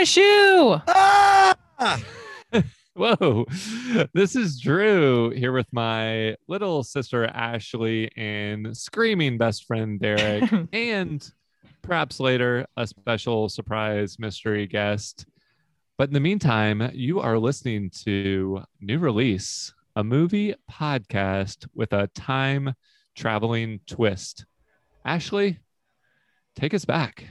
my shoe. Ah! Whoa. This is Drew here with my little sister Ashley and screaming best friend Derek, and perhaps later a special surprise mystery guest. But in the meantime, you are listening to New Release, a movie podcast with a time traveling twist. Ashley, take us back.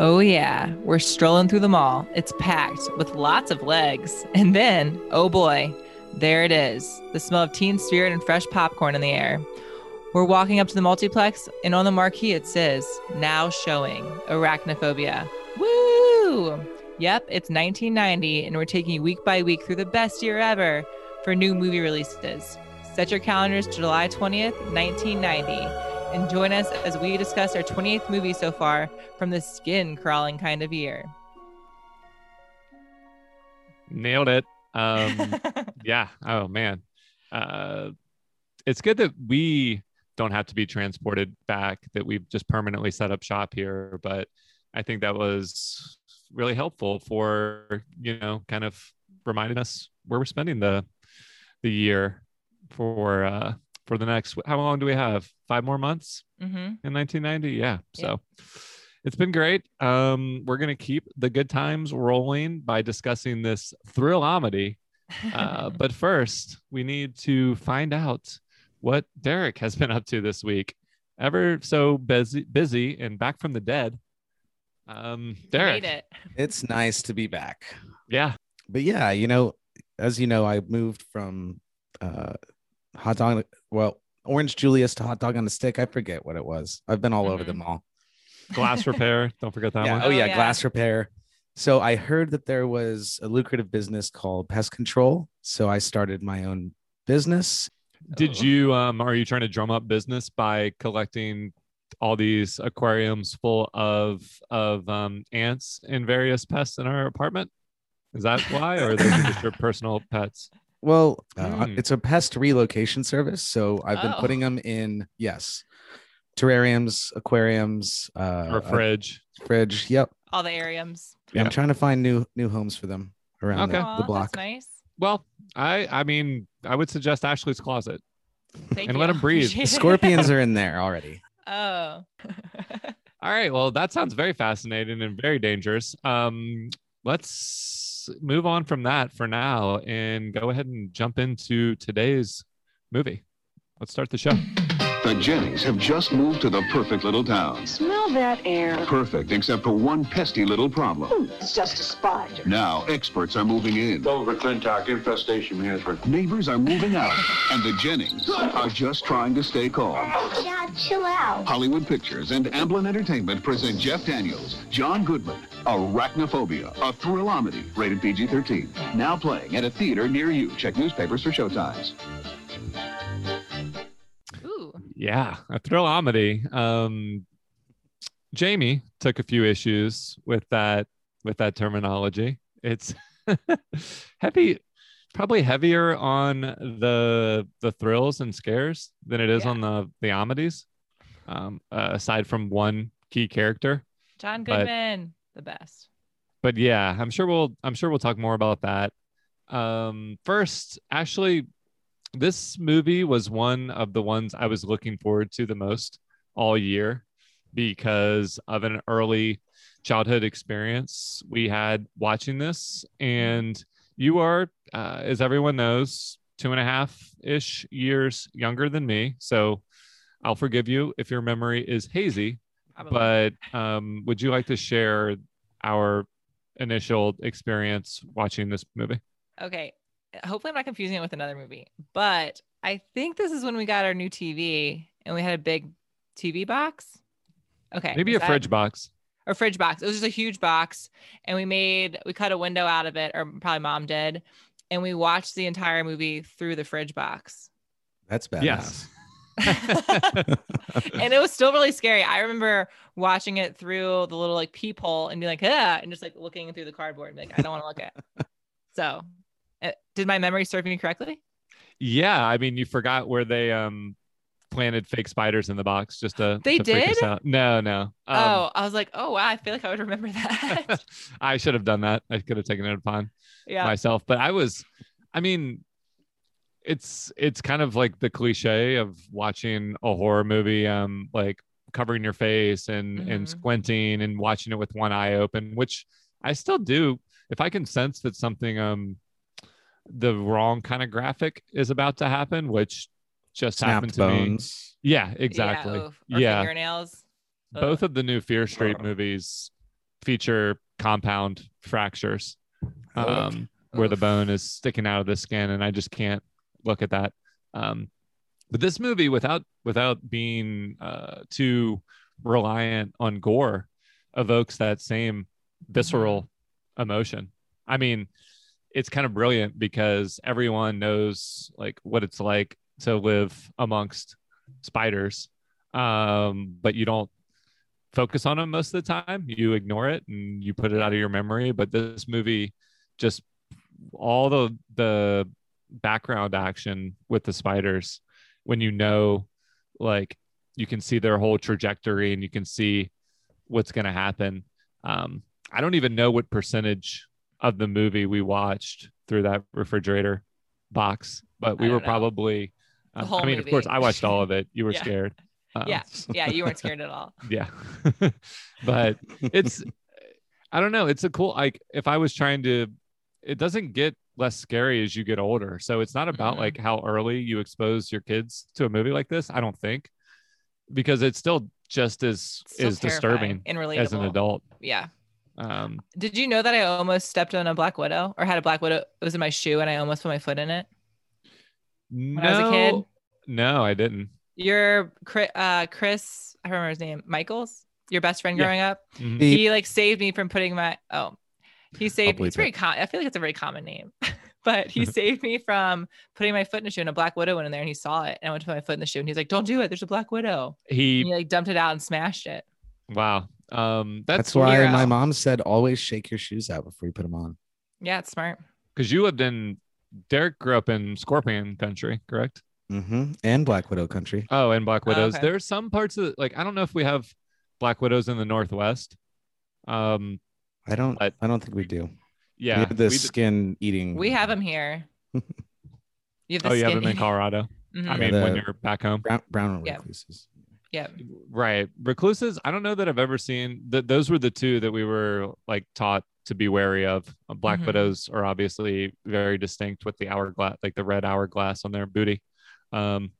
Oh, yeah. We're strolling through the mall. It's packed with lots of legs. And then, oh boy, there it is the smell of teen spirit and fresh popcorn in the air. We're walking up to the multiplex, and on the marquee it says, now showing Arachnophobia. Woo! Yep, it's 1990, and we're taking you week by week through the best year ever for new movie releases. Set your calendars to July 20th, 1990 and join us as we discuss our 28th movie so far from the skin crawling kind of year. Nailed it. Um, yeah. Oh, man. Uh, it's good that we don't have to be transported back, that we've just permanently set up shop here. But I think that was really helpful for, you know, kind of reminding us where we're spending the the year for uh for the next how long do we have? Five more months mm-hmm. in 1990 yeah so it's been great. Um we're gonna keep the good times rolling by discussing this thrillamedy uh, but first we need to find out what derek has been up to this week. Ever so busy busy and back from the dead. Um derek. it. It's nice to be back. yeah. But yeah, you know, as you know, I moved from uh hot dog well, orange Julius to hot dog on a stick. I forget what it was. I've been all over Mhm. the mall. glass repair don't forget that Yeah. one Oh, yeah, Oh, yeah. glass repair. So I heard that there was a lucrative business called pest control. So I started my own business. Did you um are you trying to drum up business by collecting all these aquariums full of of um ants and various pests in our apartment? Is that why or are those just your personal pets? Well, uh, Hmm. it's a pest relocation service. So I've been Oh. putting them in, yes, terrariums, aquariums, uh, Or a fridge? fridge. Yep. All the ariums. Yeah, Yeah. I'm trying to find new new homes for them around Okay. the, Aw, the that's block. nice. Well, I I mean I would suggest Ashley's closet. Thank And you. let 'em breathe. The scorpions are in there already. Oh. All right. Well, that sounds very fascinating and very dangerous. Um, let's move on from that for now and go ahead and jump into today's movie. Let's start the show. The Jennings have just moved to the perfect little town. Smell that air. Perfect, except for one pesky little problem. Hmm, it's just a spider. Now, experts are moving in. Delbert McClintock, Infestation Management. Neighbors are moving out. And the Jennings are just trying to stay calm. Dad, chill out. Hollywood Pictures and Amblin Entertainment present Jeff Daniels, John Goodman, Arachnophobia, a thrillamedy, rated PG-13. Now playing at a theater near you. Check newspapers for showtimes. Yeah, a thrillamedy. Um, Jamie took a few issues with that with that terminology. It's heavy, probably heavier on the the thrills and scares than it is Yeah. on the the amedies. Um, uh, aside from one key character, John But- Goodman, the best. but yeah, I'm sure we'll I'm sure we'll talk more about that. Um, first, actually, this movie was one of the ones I was looking forward to the most all year because of an early childhood experience we had watching this. And you are, uh, as everyone knows, two and a half ish years younger than me. So I'll forgive you if your memory is hazy. Probably. But um, would you like to share our initial experience watching this movie? Okay. Hopefully, I'm not confusing it with another movie, but I think this is when we got our new TV and we had a big TV box. Okay. Maybe a that- fridge box. or fridge box. It was just a huge box, and we made we cut a window out of it, or probably mom did, and we watched the entire movie through the fridge box. That's bad. Yes. and it was still really scary. I remember watching it through the little like peephole and be like, ah, and just like looking through the cardboard, and be like, I don't want to look at. it. So, did my memory serve me correctly? Yeah, I mean, you forgot where they um planted fake spiders in the box just to They to did? No, no. Um, oh, I was like, oh wow, I feel like I would remember that. I should have done that. I could have taken it upon yeah. myself, but I was, I mean, it's it's kind of like the cliche of watching a horror movie, um, like covering your face and and Mhm. squinting and watching it with one eye open, which I still do. If I can sense that something, um, the wrong kind of graphic is about to happen, which just happened Snapped to me. Yeah, exactly. Yeah. Or Yeah. fingernails. Both of the new Fear Street movies feature compound fractures, um, where the bone is sticking out of the skin, and I just can't look at that. Um, but this movie, without without being uh, too reliant on gore, evokes that same visceral emotion. I mean, it's kind of brilliant because everyone knows like what it's like to live amongst spiders, um, but you don't focus on them most of the time. You ignore it and you put it out of your memory. But this movie, just all the the background action with the spiders, when you know, like you can see their whole trajectory and you can see what's going to happen. Um, I don't even know what percentage of the movie we watched through that refrigerator box, but we were know. probably. The um, I mean, of course. I watched all of it. You were Yeah. scared. Um, Yeah. Yeah, you weren't scared at all. yeah but it's i don't know it's a cool like if i was trying to it doesn't get less scary as you get older so it's not about Mhm. like how early you expose your kids to a movie like this i don't think because it's still just as still is disturbing and relatable. as an adult Yeah. Um Did you know that I almost stepped on a black widow or had a black widow? It was in my shoe and I almost put my foot in it. no I was a kid? no i didn't Your Chris, uh, Chris, I remember his name, Michaels, your best friend Yeah. growing up. Mhm. He like saved me from putting my oh, he saved It's very it. com- I feel like it's a very common name, but he saved me from putting my foot in a shoe and a black widow went in there and he saw it and I went to put my foot in the shoe and he's like, "Don't do it. There's a black widow." he And he like dumped it out and smashed it. wow um that's That's why hero. my mom said always shake your shoes out before you put them on. Yeah, it's smart. because you lived in derek grew up in scorpion country correct Mm hmm And Black Widow country. Oh, and Black Oh, Widows. okay. There's some parts of like I don't know if we have Black Widows in the Northwest. Um, I don't. But- I don't think we do. yeah, we have the we d- skin eating. We have them here. You have the oh, you have skin- them in Colorado. Mhm. I Yeah, mean, when you're back home, brown, brown Yeah. recluses. Yeah. right? Recluses. I don't know that I've ever seen that. Those were the two that we were like taught to be wary of. Uh, Black Mhm. Widows are obviously very distinct with the hourglass, like the red hourglass on their booty. Um,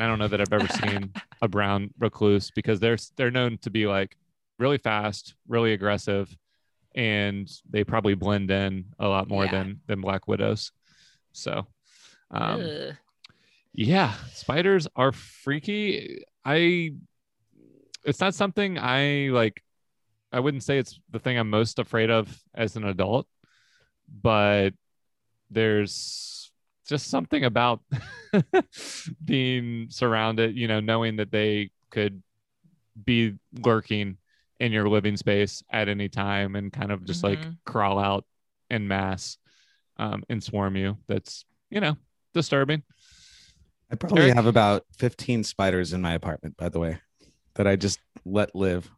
I don't know that I've ever seen a brown recluse because they're they're known to be like really fast, really aggressive, and they probably blend in a lot more Yeah. than than black widows. So, um, Ugh. Yeah, spiders are freaky. I it's not something I like I wouldn't say it's the thing I'm most afraid of as an adult, but there's just something about being surrounded, you know, knowing that they could be lurking in your living space at any time and kind of just like Mhm. crawl out in mass um, and swarm you. That's, you know, disturbing. I probably Eric? have about 15 spiders in my apartment, by the way, that I just let live.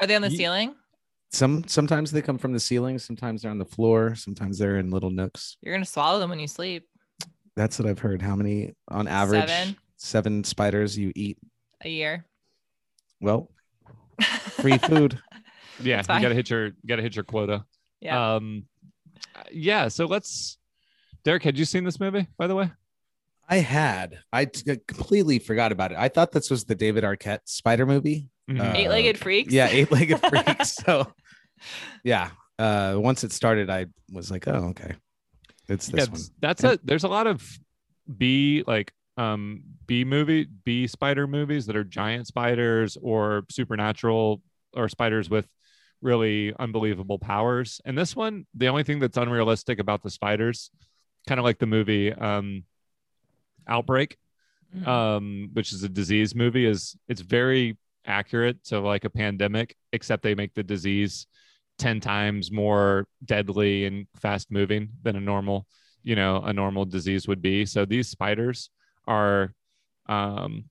Are they on the Ye- ceiling? Some sometimes they come from the ceiling, sometimes they're on the floor, sometimes they're in little nooks. You're gonna swallow them when you sleep. That's what I've heard. How many on average? Seven. seven spiders you eat. A year. Well, free food. Yeah, you gotta hit your you gotta hit your quota. Yeah. Um yeah, so let's Derek, had you seen this movie, by the way? I had. I t- completely forgot about it. I thought this was the David Arquette spider movie. Mhm. Uh, Eight-legged freaks. Yeah, eight-legged freaks. So, yeah. Uh, once it started, I was like, "Oh, okay, it's Yeah, this one." that's a there's a lot of B like um B movie B spider movies that are giant spiders or supernatural or spiders with really unbelievable powers. And this one, the only thing that's unrealistic about the spiders, kind of like the movie um Outbreak, Mhm. um, which is a disease movie, is it's very accurate to like a pandemic, except they make the disease 10 times more deadly and fast moving than a normal, you know, a normal disease would be. So these spiders are um,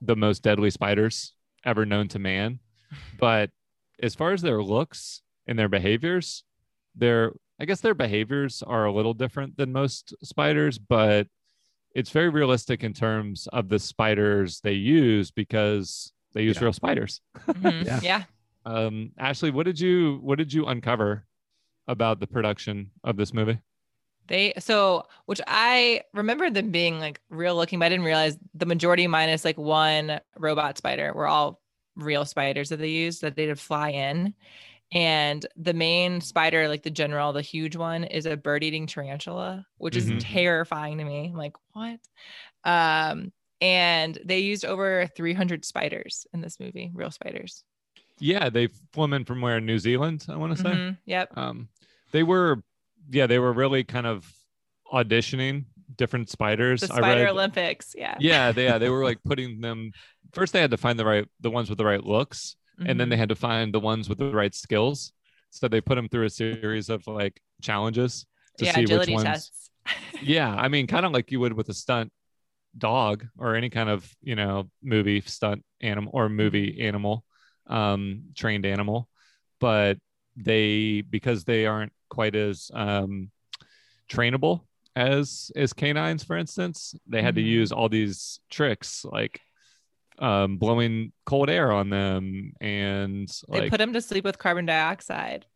the most deadly spiders ever known to man. But as far as their looks and their behaviors, their I guess their behaviors are a little different than most spiders, but it's very realistic in terms of the spiders they use because they use Yeah. real spiders. Mhm. Yeah. yeah. Um, Ashley, what did you what did you uncover about the production of this movie? They so which I remember them being like real looking, but I didn't realize the majority minus like one robot spider were all real spiders that they used that they'd fly in. And the main spider, like the general, the huge one, is a bird eating tarantula, which Mhm. is terrifying to me. I'm like, what? Um, and they used over 300 spiders in this movie, real spiders. Yeah, they flew in from where New Zealand, I want to say. Mhm, Yep. um they were yeah they were really kind of auditioning different spiders The Spider read- Olympics. Yeah. yeah they, yeah they were like putting them first they had to find the right the ones with the right looks and then Mhm. they had to find the ones with the right skills so they put them through a series of like challenges to yeah, see which agility ones tests. yeah i mean kind of like you would with a stunt dog or any kind of you know movie stunt animal or movie animal um trained animal but they because they aren't quite as um trainable as as canines for instance they had to Mhm. use all these tricks like um blowing cold air on them and they put them to sleep with carbon dioxide.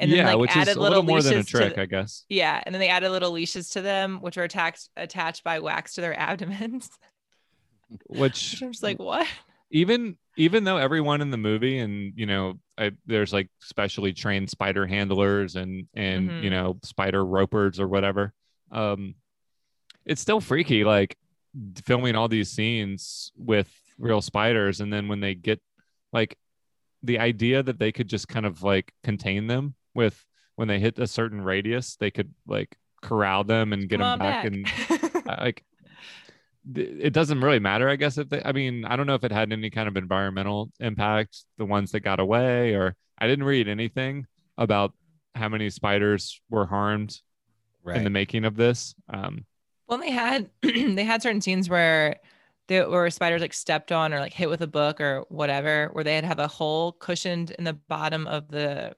And then yeah like which added is a little little more than a trick the- i guess Yeah, and then they added little leashes to them, which were attached attached by wax to their abdomens. which Which I'm just like, what? even even though everyone in the movie and you know I, there's like specially trained spider handlers and and Mhm. you know spider ropers or whatever um it's still freaky like filming all these scenes with real spiders. And then when they get like the idea that they could just kind of like contain them with when they hit a certain radius they could like corral them and get Come them on back, and like it doesn't really matter i guess if they i mean i don't know if it had any kind of environmental impact the ones that got away or i didn't read anything about how many spiders were harmed Right. in the making of this. Um well, they had they had certain scenes where they where spiders like stepped on or like hit with a book or whatever, where they had have a hole cushioned in the bottom of the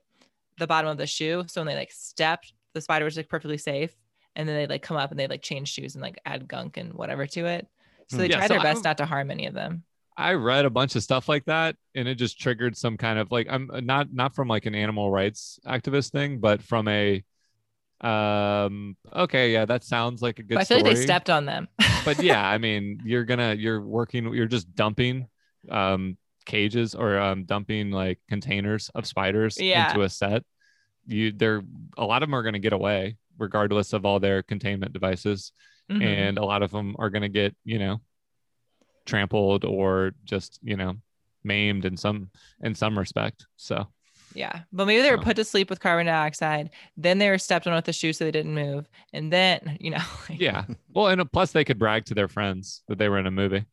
the bottom of the shoe. So when they like stepped, the spider was like perfectly safe. And then they like come up and they like change shoes and like add gunk and whatever to it. So Hmm. they Yeah, try so their best not to harm any of them. I read a bunch of stuff like that and it just triggered some kind of like I'm not not from like an animal rights activist thing, but from a um okay, yeah, that sounds like a good But I feel story. like they stepped on them. but yeah, I mean, you're gonna you're working you're just dumping um cages or um dumping like containers of spiders Yeah. into a set. You they're a lot of them are gonna get away regardless of all their containment devices Mhm. and a lot of them are to get you know trampled or just you know maimed in some in some respect so Yeah, but maybe they were put to sleep with carbon dioxide. Then they were stepped on with the shoe so they didn't move, and then you know, like, yeah well and plus they could brag to their friends that they were in a movie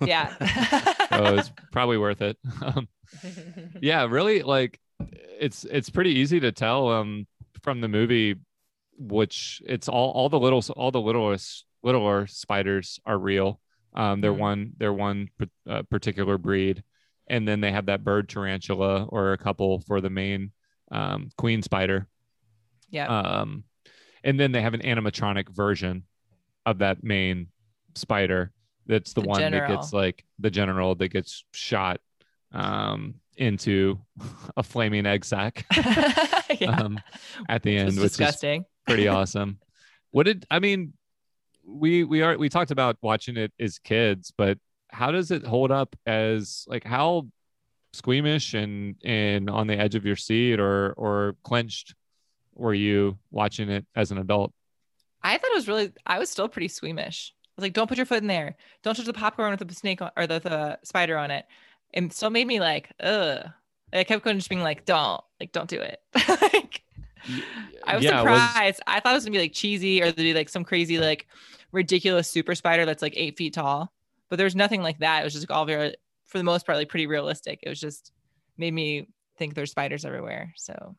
yeah. so it's probably worth it um, yeah really like it's it's pretty easy to tell um from the movie which it's all all the little all the littlest littler spiders are real um they're Mhm. one they're one uh, particular breed and then they have that bird tarantula or a couple for the main um queen spider yeah. um and then they have an animatronic version of that main spider that's the, The one that gets like the general that gets shot um into a flaming egg sack yeah. um at the Which end which is disgusting. pretty awesome what did i mean we we are we talked about watching it as kids but how does it hold up as like how squeamish and and on the edge of your seat or or clenched were you watching it as an adult I thought it was really. I was still pretty squeamish. I was like, "Don't put your foot in there. Don't touch the popcorn with the snake on, or the, the spider on it." And still made me like, ugh. I kept going, just being like, "Don't, like, don't do it." like, I was Yeah, it was- surprised. I thought it was gonna be like cheesy or there'd be like some crazy, like ridiculous super spider that's like eight feet tall. But there's nothing like that. It was just all very, for the most part, like pretty realistic. It was just made me think there's spiders everywhere. So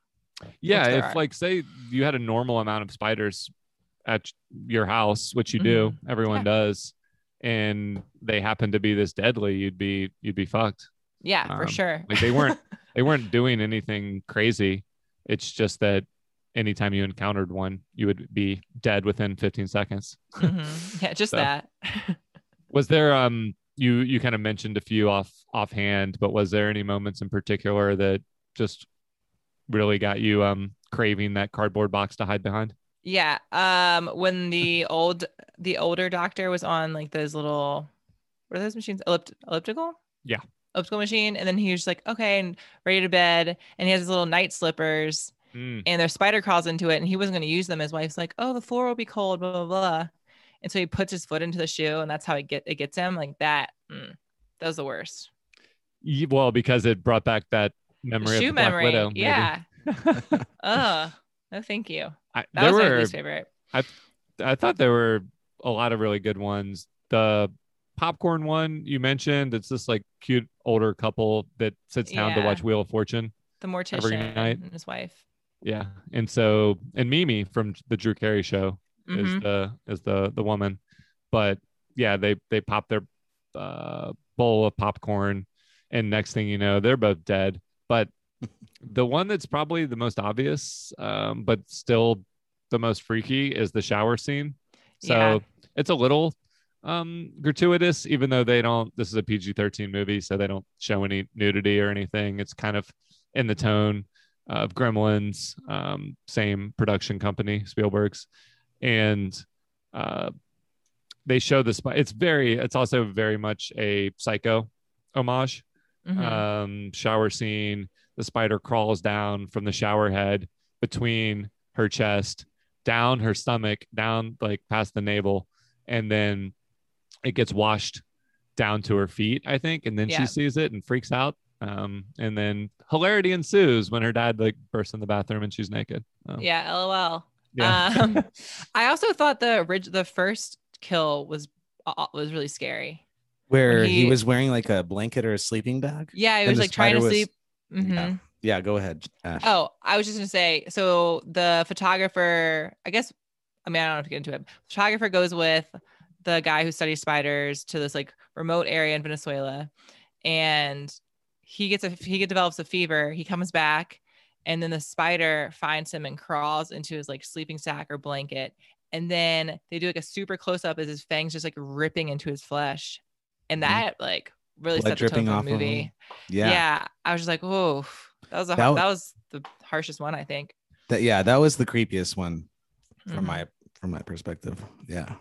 yeah if are. like say you had a normal amount of spiders at your house which you do everyone Mm-hmm. Yeah. does and they happen to be this deadly, you'd be you'd be fucked. Yeah, for Um, sure. Like they weren't they weren't doing anything crazy. It's just that anytime you encountered one, you would be dead within 15 seconds. Mhm. Yeah, just So- that. Was there um you you kind of mentioned a few off offhand, but was there any moments in particular that just really got you um craving that cardboard box to hide behind? Yeah. Um, when the old the older doctor was on like those little what are those machines? Ellipt- elliptical? Yeah. Elliptical machine. And then he was like, okay, and ready to bed. And he has his little night slippers Mm, and their spider crawls into it and he wasn't going to use them. His wife's like, Oh, the floor will be cold, blah blah blah. And so he puts his foot into the shoe and that's how it get it gets him. Like that. Mm, that was the worst. Well, because it brought back that memory shoe of the Black memory. Widow. yeah. oh No, thank you. I, That there was my least favorite. I i thought there were a lot of really good ones. The popcorn one you mentioned, it's this like cute older couple that sits down to watch Wheel of Fortune. The mortician every night. and his wife. Yeah. And so and Mimi from the Drew Carey show Mhm. is the is the the woman. But yeah, they they pop their uh bowl of popcorn and next thing you know, they're both dead. But the one that's probably the most obvious, um, but still the most freaky is the shower scene. So Yeah. it's a little um gratuitous, even though they don't this is a PG-13 movie, so they don't show any nudity or anything. It's kind of in the tone of Gremlins, um, same production company, Spielberg's, and uh, they show this. It's very. It's also very much a Psycho homage. Mhm. Um, shower scene. The spider crawls down from the shower head between her chest, down her stomach, down like past the navel, and then it gets washed down to her feet. I think, and then Yeah. she sees it and freaks out. Um, and then hilarity ensues when her dad like bursts in the bathroom and she's naked. Oh, yeah, lol. Yeah. Um, I also thought the orig- the first kill was uh, was really scary. Where he, he- was wearing like a blanket or a sleeping bag. Yeah, he was like trying to was- sleep. Mhm. Yeah. Yeah, go ahead. Ash. Oh, I was just gonna say. So the photographer, I guess. I mean, I don't have to get into it. Photographer goes with the guy who studies spiders to this like remote area in Venezuela, and he gets a he develops a fever. He comes back, and then the spider finds him and crawls into his like sleeping sack or blanket, and then they do like a super close up as his fangs just like ripping into his flesh, and Mhm. that like really Blood set the tone dripping for the off of movie. Yeah. Yeah. I was just like, oh, that was a That that, w- that was the harshest one, I think. That yeah, that was the creepiest one from Mhm. my from my perspective. Yeah.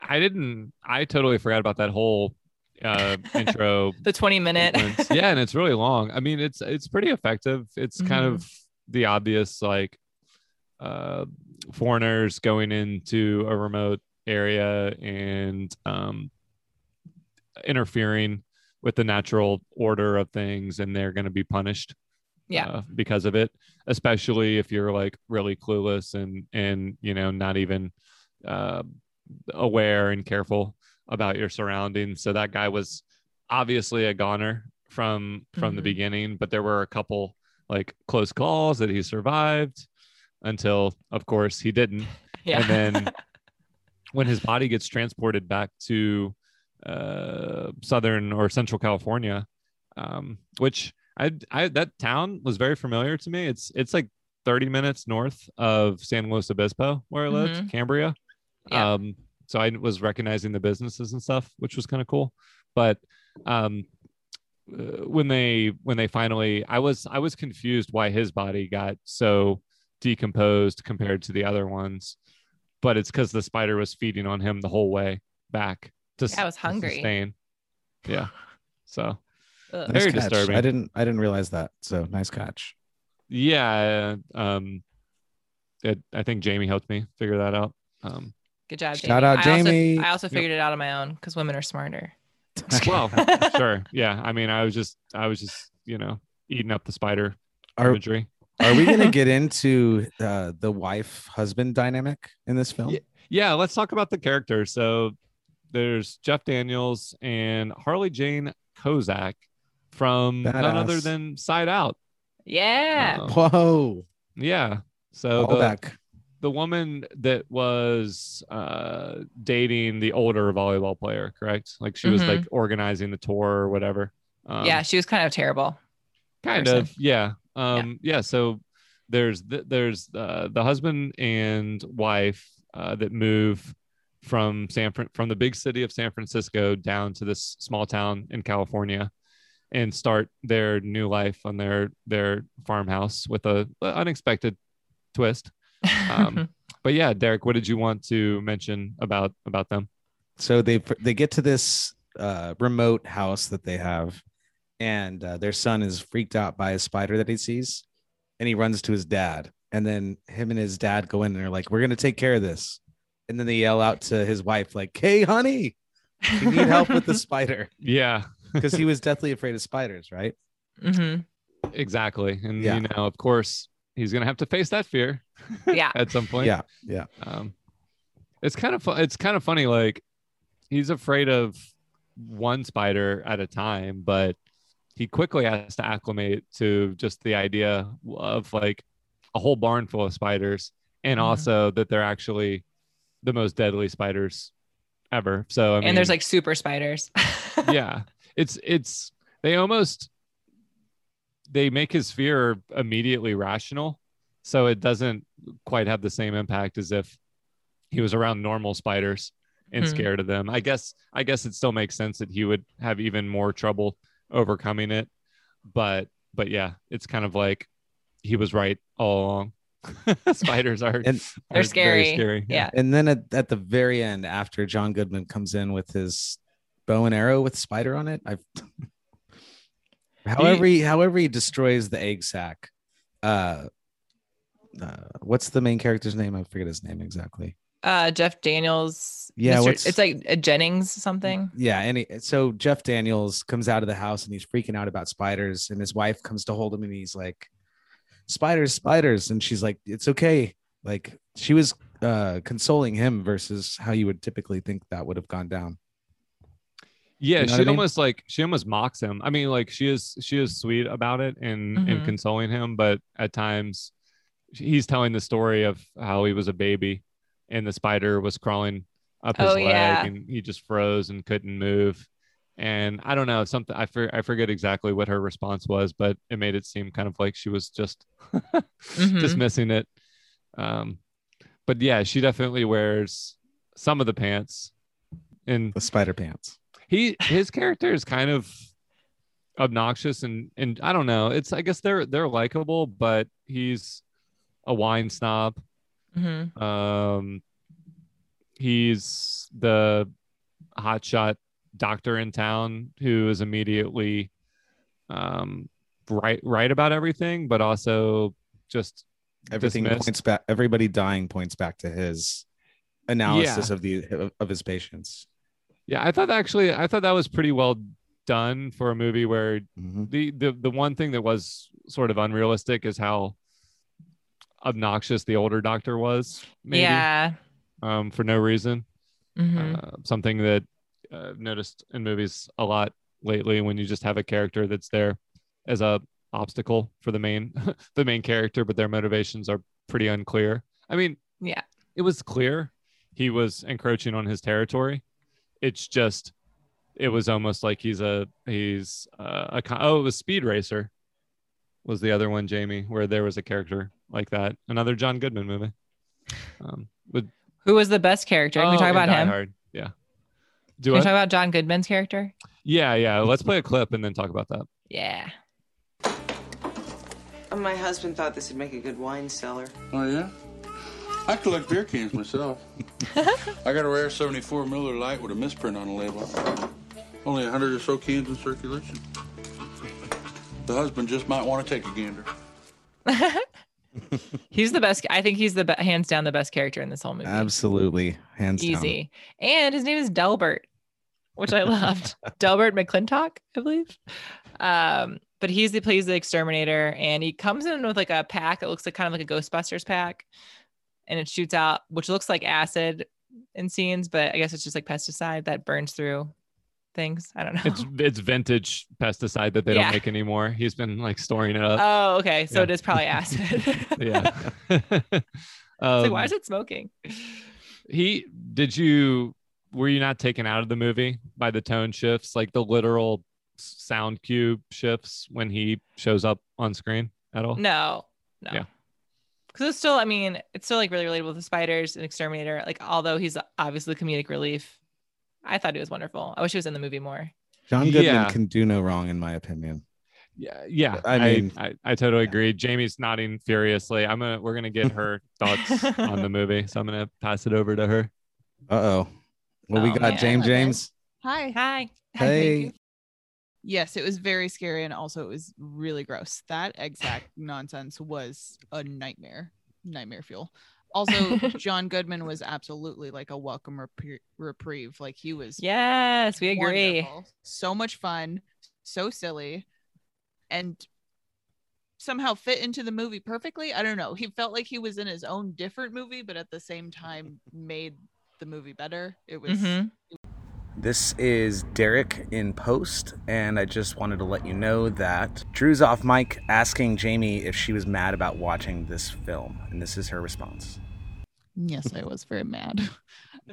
I didn't. I totally forgot about that whole uh, intro. the 20 minute. yeah, and it's really long. I mean, it's it's pretty effective. It's kind Mhm. of the obvious like uh, foreigners going into a remote area and um, interfering with the natural order of things, and they're going to be punished. Yeah. uh, because of it, especially if you're like really clueless and and you know not even uh, aware and careful about your surroundings. So that guy was obviously a goner from from the Mhm. beginning, but there were a couple like close calls that he survived until of course he didn't. yeah. And then when his body gets transported back to uh, southern or central California, um, which I, I that town was very familiar to me. It's it's like 30 minutes north of San Luis Obispo where I lived, Cambria. Yeah. Um, so I was recognizing the businesses and stuff, which was kind of cool. But um, uh, when they when they finally, I was I was confused why his body got so decomposed compared to the other ones, but it's because the spider was feeding on him the whole way back. To, Yeah, I was hungry. sustain. Yeah. So Ugh. Very Nice catch. disturbing. I didn't I didn't realize that. So nice catch. yeah, um, it, I think Jamie helped me figure that out. Um, Good job. Shout Jamie. I Also, I also Yep. figured it out on my own because women are smarter. well, sure. Yeah. I mean, I was just, I was just, you know, eating up the spider Are imagery. are we gonna get into uh, the wife husband dynamic in this film? Yeah. Yeah. Let's talk about the characters. So there's Jeff Daniels and Harley Jane Kozak from none other than Side Out. Yeah. Um, Whoa. yeah. So All the, back. The woman that was uh dating the older volleyball player, correct? Like she was Mhm. like organizing the tour or whatever. Um, yeah, she was kind of terrible. kind person. of yeah um yeah, so there's th- there's uh, the husband and wife uh, that move from san Fran- from the big city of san francisco down to this small town in california and start their new life on their their farmhouse with a unexpected twist um, but yeah derek what did you want to mention about about them? So they they get to this uh, remote house that they have and uh, their son is freaked out by a spider that he sees and he runs to his dad and then him and his dad go in and they're like we're going to take care of this. And then they yell out to his wife like hey honey you need help with the spider. Yeah. Because he was deathly afraid of spiders right? Hmm exactly. And Yeah. you know of course he's gonna have to face that fear Yeah. at some point yeah yeah um it's kind of fu- it's kind of funny like he's afraid of one spider at a time but he quickly has to acclimate to just the idea of like a whole barn full of spiders and Mhm. also that they're actually the most deadly spiders ever so I mean, and there's like super spiders. yeah it's it's they almost they make his fear immediately rational so it doesn't quite have the same impact as if he was around normal spiders and Hmm. scared of them i guess i guess it still makes sense that he would have even more trouble overcoming it but but yeah it's kind of like he was right all along spiders are And- They're are scary. very scary yeah. and then at, at the very end after john goodman comes in with his bow and arrow with spider on it i've however he, however he destroys the egg sack uh, uh what's the main character's name i forget his name exactly Uh, Jeff Daniels. Yeah, Mr. it's like a Jennings something. yeah and he, so jeff daniels comes out of the house and he's freaking out about spiders and his wife comes to hold him and he's like spiders spiders and she's like it's okay like she was uh consoling him versus how you would typically think that would have gone down Yeah, You know she I mean? almost like she almost mocks him. I mean, like she is she is sweet about it and and Mhm. consoling him, but at times he's telling the story of how he was a baby and the spider was crawling up his Oh, leg yeah. and he just froze and couldn't move. And I don't know something. I for, I forget exactly what her response was, but it made it seem kind of like she was just Mhm. dismissing it. Um, but yeah, she definitely wears some of the pants, and the spider pants he his character is kind of obnoxious and and I don't know. It's I guess they're they're likable, but he's a wine snob. Mhm. Um, he's the hotshot doctor in town who is immediately um right right about everything, but also just everything dismissed. points back everybody dying points back to his analysis of the of his patients Yeah, I thought actually I thought that was pretty well done for a movie where Mhm. the the the one thing that was sort of unrealistic is how obnoxious the older doctor was maybe Yeah. um for no reason Mhm. uh, something that uh, I've noticed in movies a lot lately when you just have a character that's there as a obstacle for the main the main character but their motivations are pretty unclear i mean yeah. it was clear he was encroaching on his territory. It's just, it was almost like he's a he's uh, a oh it was Speed Racer, was the other one Jamie where there was a character like that. Another John Goodman movie. Um, with Who was the best character? Can we oh, talk about Die him? Hard. Yeah. Can Do we it. talk about John Goodman's character? yeah, yeah. Let's play a clip and then talk about that. Yeah. My husband thought this would make a good wine cellar. Oh, yeah? I collect beer cans myself. I got a rare 74 Miller Lite with a misprint on the label. Only 100 or so cans in circulation. The husband just might want to take a gander. He's the best. I think he's the be- hands down the best character in this whole movie. absolutely hands down Easy. And his name is Delbert, which I loved. Delbert McClintock, I believe. Um, but he's the plays the exterminator, and he comes in with like a pack that looks like kind of like a Ghostbusters pack, and it shoots out, which looks like acid in scenes, but I guess it's just like pesticide that burns through things. I don't know. It's it's vintage pesticide that they Yeah. don't make anymore. He's been like storing it up. oh, okay. So Yeah. it is probably acid. yeah. like, why Um, is it smoking? he did you were you not taken out of the movie by the tone shifts like the literal sound cue shifts when he shows up on screen at all No, no. Yeah. Because it's still, I mean, it's still like really relatable with the spiders and Exterminator. Like, although he's obviously comedic relief, I thought he was wonderful. I wish he was in the movie more. John Goodman Yeah. can do no wrong, in my opinion. yeah yeah I i mean- mean i, I, totally agree jamie's nodding furiously i'm gonna we're gonna get her thoughts on the movie so i'm gonna pass it over to her Uh oh. Well, we Oh, got man. James. James. Hi. Hi. Hey. Yes, it was very scary and also it was really gross. That exact nonsense was a nightmare, nightmare fuel. Also, John Goodman was absolutely like a welcome repri- reprieve. Like he was Yes, we agree. wonderful. So much fun, so silly, and somehow fit into the movie perfectly. I don't know. He felt like he was in his own different movie, but at the same time made the movie better. It was Mhm. This is Derek in post, and I just wanted to let you know that Drew's off mic asking Jamie if she was mad about watching this film, and this is her response. Yes, I was very mad.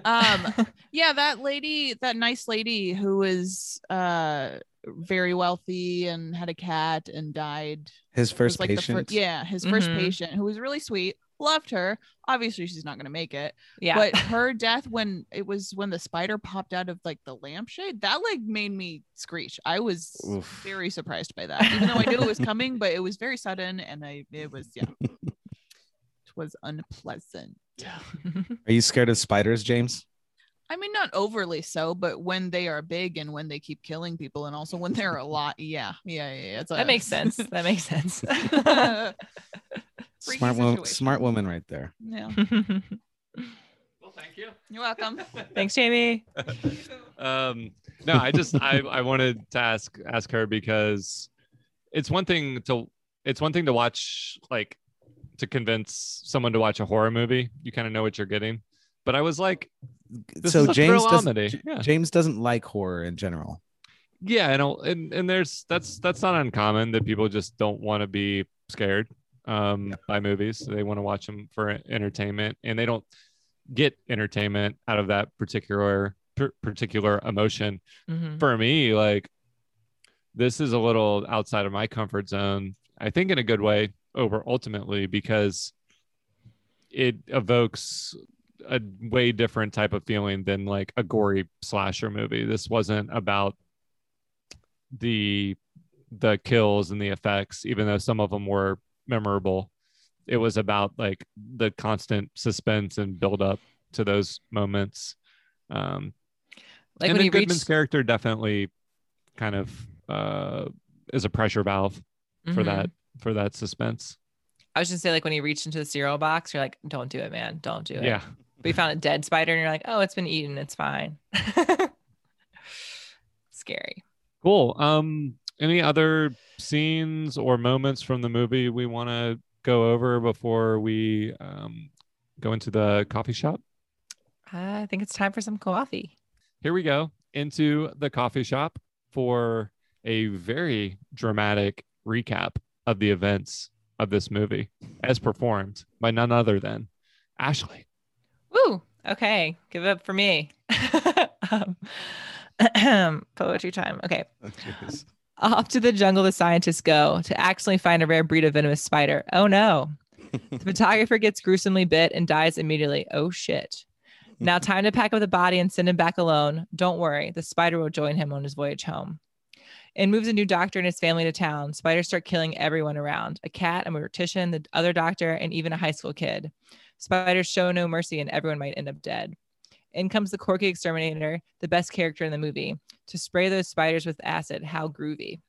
Um, yeah, that lady, that nice lady who was uh very wealthy and had a cat and died. His first like patient. fir- yeah, his 1st Mhm. patient who was really sweet. Loved her. Obviously, she's not gonna make it. yeah. But her death when it was when the spider popped out of like the lampshade, that like made me screech. I was Oof. very surprised by that, even though I knew it was coming, but it was very sudden and I it was yeah. it was unpleasant. Are you scared of spiders, James? I mean, not overly so, but when they are big and when they keep killing people, and also when they're a lot, yeah, yeah, yeah. yeah, it's that makes sense. That makes sense. Freaky Smart woman, smart woman, right there. yeah, well thank you you're welcome. Thanks, Jamie. um no i just i i wanted to ask ask her because it's one thing to it's one thing to watch like to convince someone to watch a horror movie you kind of know what you're getting but i was like This so is a James doesn't, yeah. James doesn't like horror in general. yeah and I'll- and and there's that's that's not uncommon that people just don't want to be scared um by movies they want to watch them for entertainment and they don't get entertainment out of that particular per- particular emotion Mhm. for me, like this is a little outside of my comfort zone. I think in a good way over ultimately because it evokes a way different type of feeling than like a gory slasher movie. This wasn't about the the kills and the effects, even though some of them were memorable. It was about like the constant suspense and build up to those moments. Um, Like and when then Goodman's reached character definitely kind of uh, is a pressure valve for Mhm. that for that suspense. I was just say like when he reached into the cereal box, you're like, don't do it, man. Don't do it. Yeah. We found a dead spider and you're like, oh, it's been eaten. It's fine. Scary. Cool. Um, any other scenes or moments from the movie we want to go over before we um, go into the coffee shop? I think it's time for some coffee. Here we go into the coffee shop for a very dramatic recap of the events of this movie as performed by none other than Ashley. Woo. Okay. Give it up for me. um, poetry time. Okay. Off to the jungle the scientists go to accidentally find a rare breed of venomous spider. Oh no. The photographer gets gruesomely bit and dies immediately. Oh shit. Now, time to pack up the body and send him back alone. Don't worry, the spider will join him on his voyage home. And moves a new doctor and his family to town. Spiders start killing everyone around a cat, a mortician, the other doctor, and even a high school kid. Spiders show no mercy, and everyone might end up dead. In comes the quirky exterminator, the best character in the movie, to spray those spiders with acid. How groovy.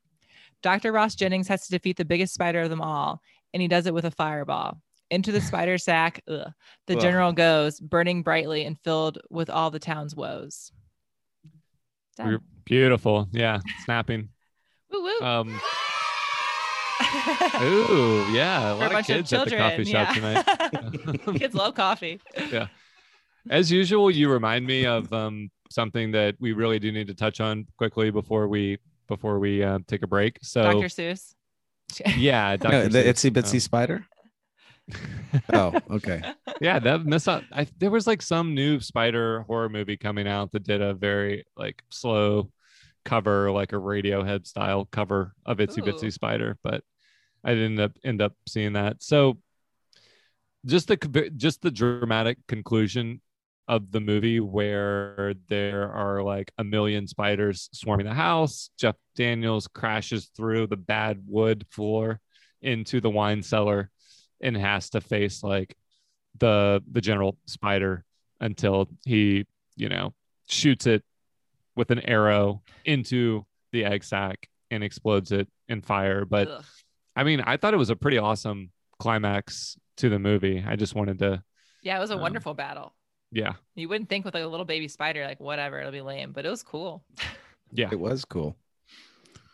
Dr. Ross Jennings has to defeat the biggest spider of them all, and he does it with a fireball. Into the spider sack, ugh, the general goes, burning brightly and filled with all the town's woes. Done. Beautiful. Yeah. Snapping. Woo woo. Um, ooh, yeah. A lot of kids at the coffee shop yeah. tonight. kids love coffee. As usual, you remind me of um, something that we really do need to touch on quickly before we before we uh, take a break. So Dr. Seuss. yeah, Dr. No, the itsy bitsy Um, spider. Oh, okay. yeah, that miss out. I, there was like some new spider horror movie coming out that did a very like slow cover, like a Radiohead style cover of Itsy Ooh. Bitsy Spider, but I didn't end up end up seeing that. So just the co- just the dramatic conclusion of the movie where there are like a million spiders swarming the house. Jeff Daniels crashes through the bad wood floor into the wine cellar and has to face like the the general spider until he, you know, shoots it with an arrow into the egg sac and explodes it in fire. But Ugh. I mean, I thought it was a pretty awesome climax to the movie. I just wanted to, Yeah, it was a Um, wonderful battle. Yeah, You wouldn't think with like a little baby spider, like whatever, it'll be lame, but it was cool. yeah. It was cool.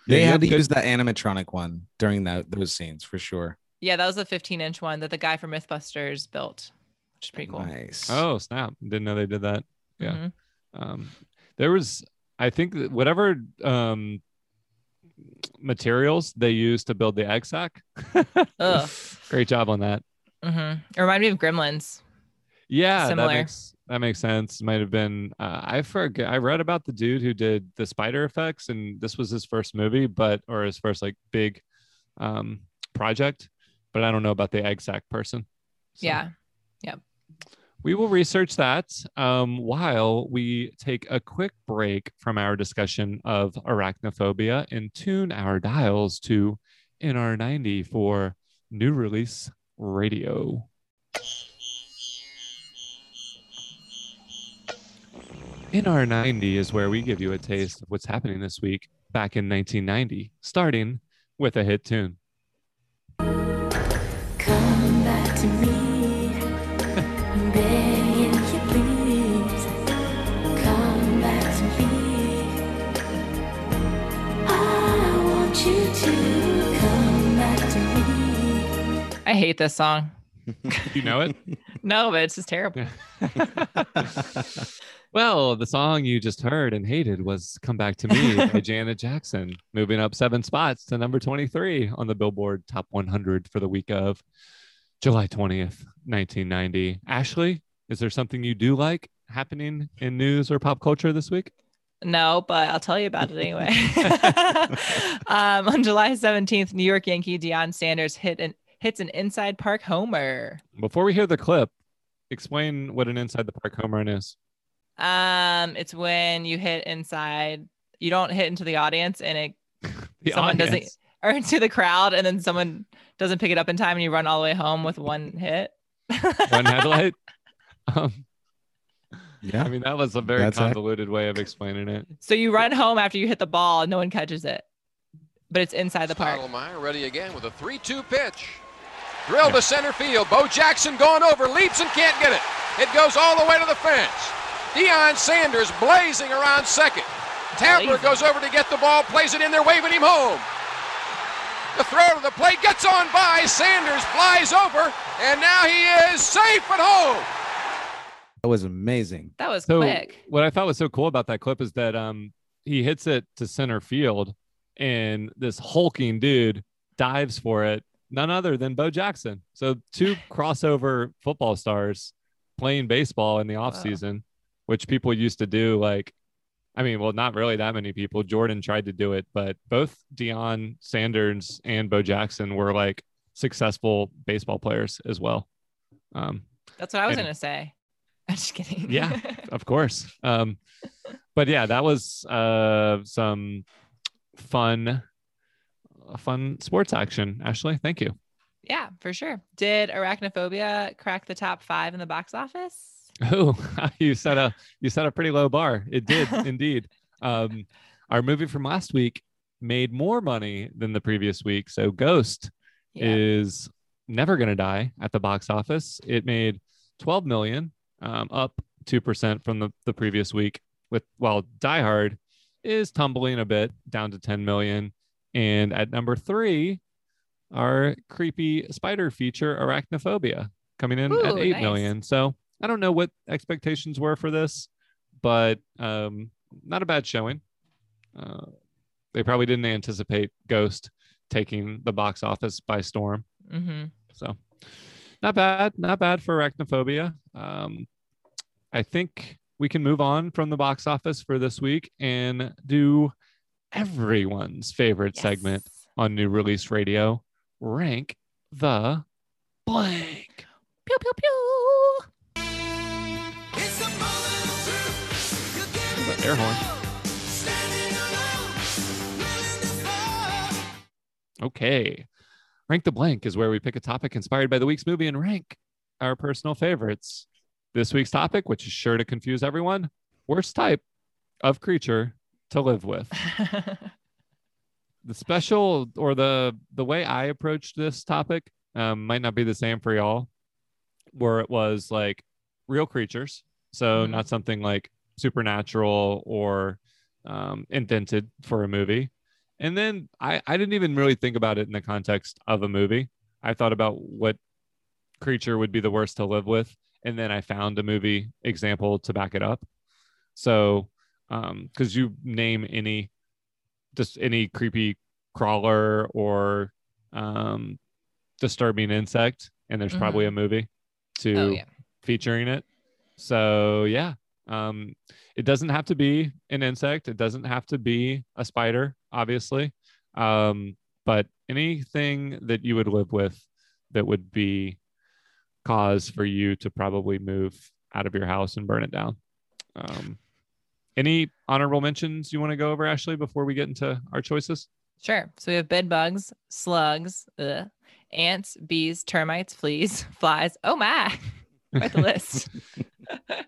They you had to good- use that animatronic one during that those scenes for sure. Yeah, that was a 15 inch one that the guy from Mythbusters built, which is pretty cool. Nice. Oh snap! Didn't know they did that. yeah. Mhm. Um, there was, I think, whatever um materials they used to build the egg sac. Ugh. Great job on that. Mhm. It reminded me of Gremlins. Yeah, Similar. that makes that makes sense. Might have been. Uh, I forget. I read about the dude who did the spider effects, and this was his first movie, but or his first like big um project. But I don't know about the egg sac person. So Yeah. we will research that um, while we take a quick break from our discussion of arachnophobia and tune our dials to NR90 for new release radio. NR90 is where we give you a taste of what's happening this week back in 1990, starting with a hit tune. Come back to me. I'm begging you, please. Come back to me. I want you to come back to me. I hate this song. Do you know it? No, but it's just terrible. Well, the song you just heard and hated was Come Back to Me by Janet Jackson, moving up seven spots to number 23 on the Billboard Top 100 for the week of July 20th, 1990. Ashley, is there something you do like happening in news or pop culture this week? No, but I'll tell you about it anyway. um, on July 17th, New York Yankee Deion Sanders hit an hits an inside park homer. Before we hear the clip, explain what an inside the park home run is. Um, it's when you hit inside, you don't hit into the audience and it The someone doesn't or into the crowd and then someone doesn't pick it up in time and you run all the way home with one hit. One headlight. Um, Yeah. I mean, that was a very That's ac- convoluted way of explaining it. So you run home after you hit the ball and no one catches it. But it's inside the park. Stottlemyre ready again with a 3-2 pitch. Drilled to center field. Bo Jackson going over, leaps and can't get it. It goes all the way to the fence. Deion Sanders blazing around second. Tabler Blazing. goes over to get the ball, plays it in there, waving him home. The throw to the plate gets on by. Sanders flies over, and now he is safe at home. That was amazing. That was So quick. what I thought was so cool about that clip is that um he hits it to center field and this hulking dude dives for it, none other than Bo Jackson. So two crossover football stars playing baseball in the offseason, which people used to do like I mean, well, not really that many people. Jordan tried to do it, but both Deion Sanders and Bo Jackson were like successful baseball players as well. Um, That's what I was and- gonna say. I'm just kidding. Yeah. of course. Um, but yeah, that was uh, some fun, fun sports action. Ashley, thank you. yeah, for sure. Did Arachnophobia crack the top five in the box office? Oh, you set a you set a pretty low bar. It did indeed. Um, our movie from last week made more money than the previous week. So Ghost Yeah. is never going to die at the box office. It made 12 million, um, up 2% from the, the previous week. With while Die Hard is tumbling a bit down to 10 million. And at number three, our creepy spider feature, Arachnophobia, coming in at Ooh, eight nice. million. So I don't know what expectations were for this, but um, not a bad showing. Uh, they probably didn't anticipate Ghost taking the box office by storm. hmm So, not bad, not bad for arachnophobia. Um, I think we can move on from the box office for this week and do everyone's favorite segment on new release radio rank the blank. Pew pew pew. Air horn. Okay. Rank the blank is where we pick a topic inspired by the week's movie and rank our personal favorites. This week's topic, which is sure to confuse everyone, worst type of creature to live with. the special or the the way I approached this topic um, might not be the same for y'all, where it was like real creatures, so Mhm. not something like supernatural or um, invented for a movie. And then I I didn't even really think about it in the context of a movie. I thought about what creature would be the worst to live with, and then I found a movie example to back it up. So, because you name any just any creepy crawler or um, disturbing insect, and there's probably a movie to Oh, yeah. featuring it. So yeah, um, it doesn't have to be an insect. It doesn't have to be a spider, obviously, um, but anything that you would live with that would be cause for you to probably move out of your house and burn it down. Um, any honorable mentions you want to go over, Ashley, before we get into our choices? Sure. So we have bed bugs, slugs, ugh, ants, bees, termites, fleas, flies. Oh my. Quite the list.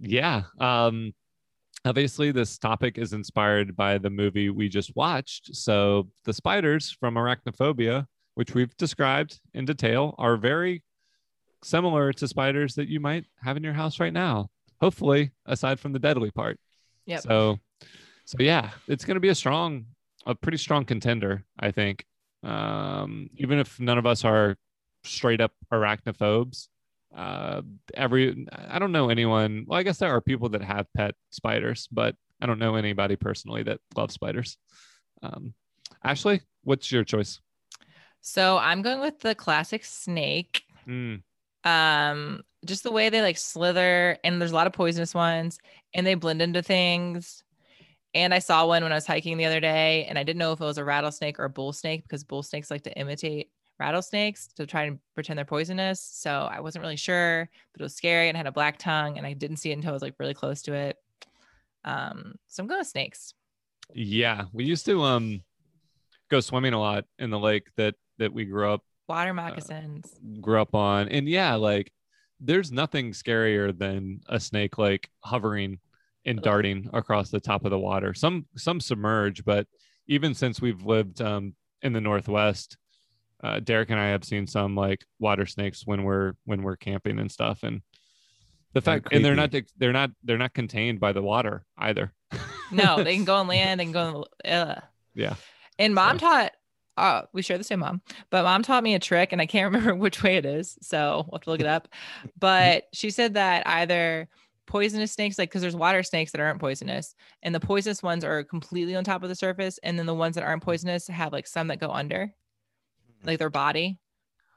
yeah um obviously this topic is inspired by the movie we just watched. So the spiders from arachnophobia which we've described in detail are very similar to spiders that you might have in your house right now hopefully aside from the deadly part. Yep. so so yeah it's going to be a strong a pretty strong contender i think. Um even if none of us are straight up arachnophobes uh every i don't know anyone well i guess there are people that have pet spiders but i don't know anybody personally that loves spiders um ashley what's your choice So I'm going with the classic snake. Mm, Um, just the way they like slither, and there's a lot of poisonous ones, and they blend into things. And I saw one when I was hiking the other day, and I didn't know if it was a rattlesnake or a bull snake because bull snakes like to imitate rattlesnakes to try and pretend they're poisonous. So I wasn't really sure, but it was scary and had a black tongue, and I didn't see it until I was like really close to it. Um, so I'm going with snakes. yeah we used to um go swimming a lot in the lake that that we grew up Water moccasins. grew up on and yeah like there's nothing scarier than a snake like hovering and darting across the top of the water some some submerge but even since we've lived um in the northwest uh, derek and i have seen some like water snakes when we're when we're camping and stuff and the fact and they're not they're not they're not contained by the water either no, they can go on land. They can go. On, ugh. yeah And mom taught, uh, we share the same mom, but mom taught me a trick and I can't remember which way it is. So we'll have to look it up. But she said that either poisonous snakes, like, because there's water snakes that aren't poisonous, and the poisonous ones are completely on top of the surface. And then the ones that aren't poisonous have like some that go under, like their body.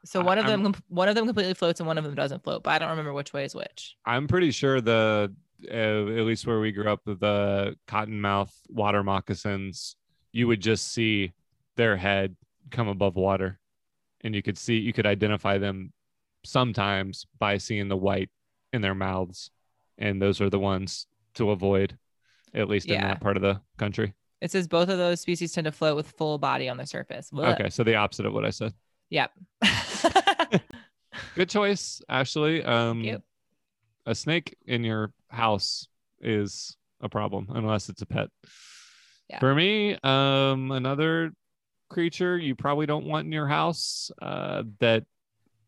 So one of I'm- them, one of them completely floats and one of them doesn't float, but I don't remember which way is which. I'm pretty sure the uh, at least where we grew up, the cottonmouth water moccasins, you would just see their head come above water, and you could see you could identify them sometimes by seeing the white in their mouths, and those are the ones to avoid, at least in that part of the country. It says both of those species tend to float with full body on the surface. Blech. Okay, so the opposite of what I said. Yep. Good choice, Ashley. Um, a snake in your house is a problem unless it's a pet. Yeah. For me, um, another creature you probably don't want in your house uh, that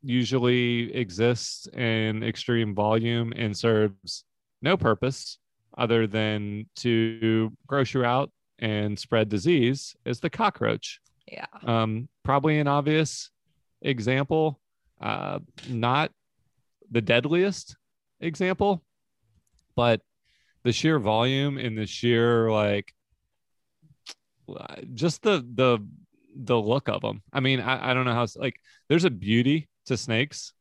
usually exists in extreme volume and serves no purpose other than to gross you out and spread disease is the cockroach. Yeah. Um, probably an obvious example, uh, not the deadliest example, but the sheer volume and the sheer like just the the the look of them. I mean, I, I don't know how like there's a beauty to snakes,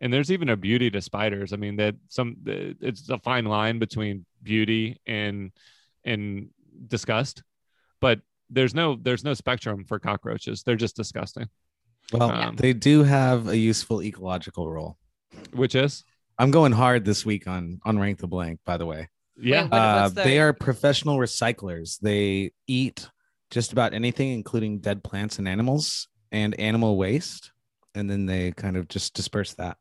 and there's even a beauty to spiders. I mean, that some it's a fine line between beauty and and disgust, but there's no there's no spectrum for cockroaches. They're just disgusting. Well, Um, they do have a useful ecological role. Which is I'm going hard this week on on rank the blank. By the way, yeah. Wait, what- uh, the- they are professional recyclers. They eat just about anything, including dead plants and animals and animal waste, and then they kind of just disperse that.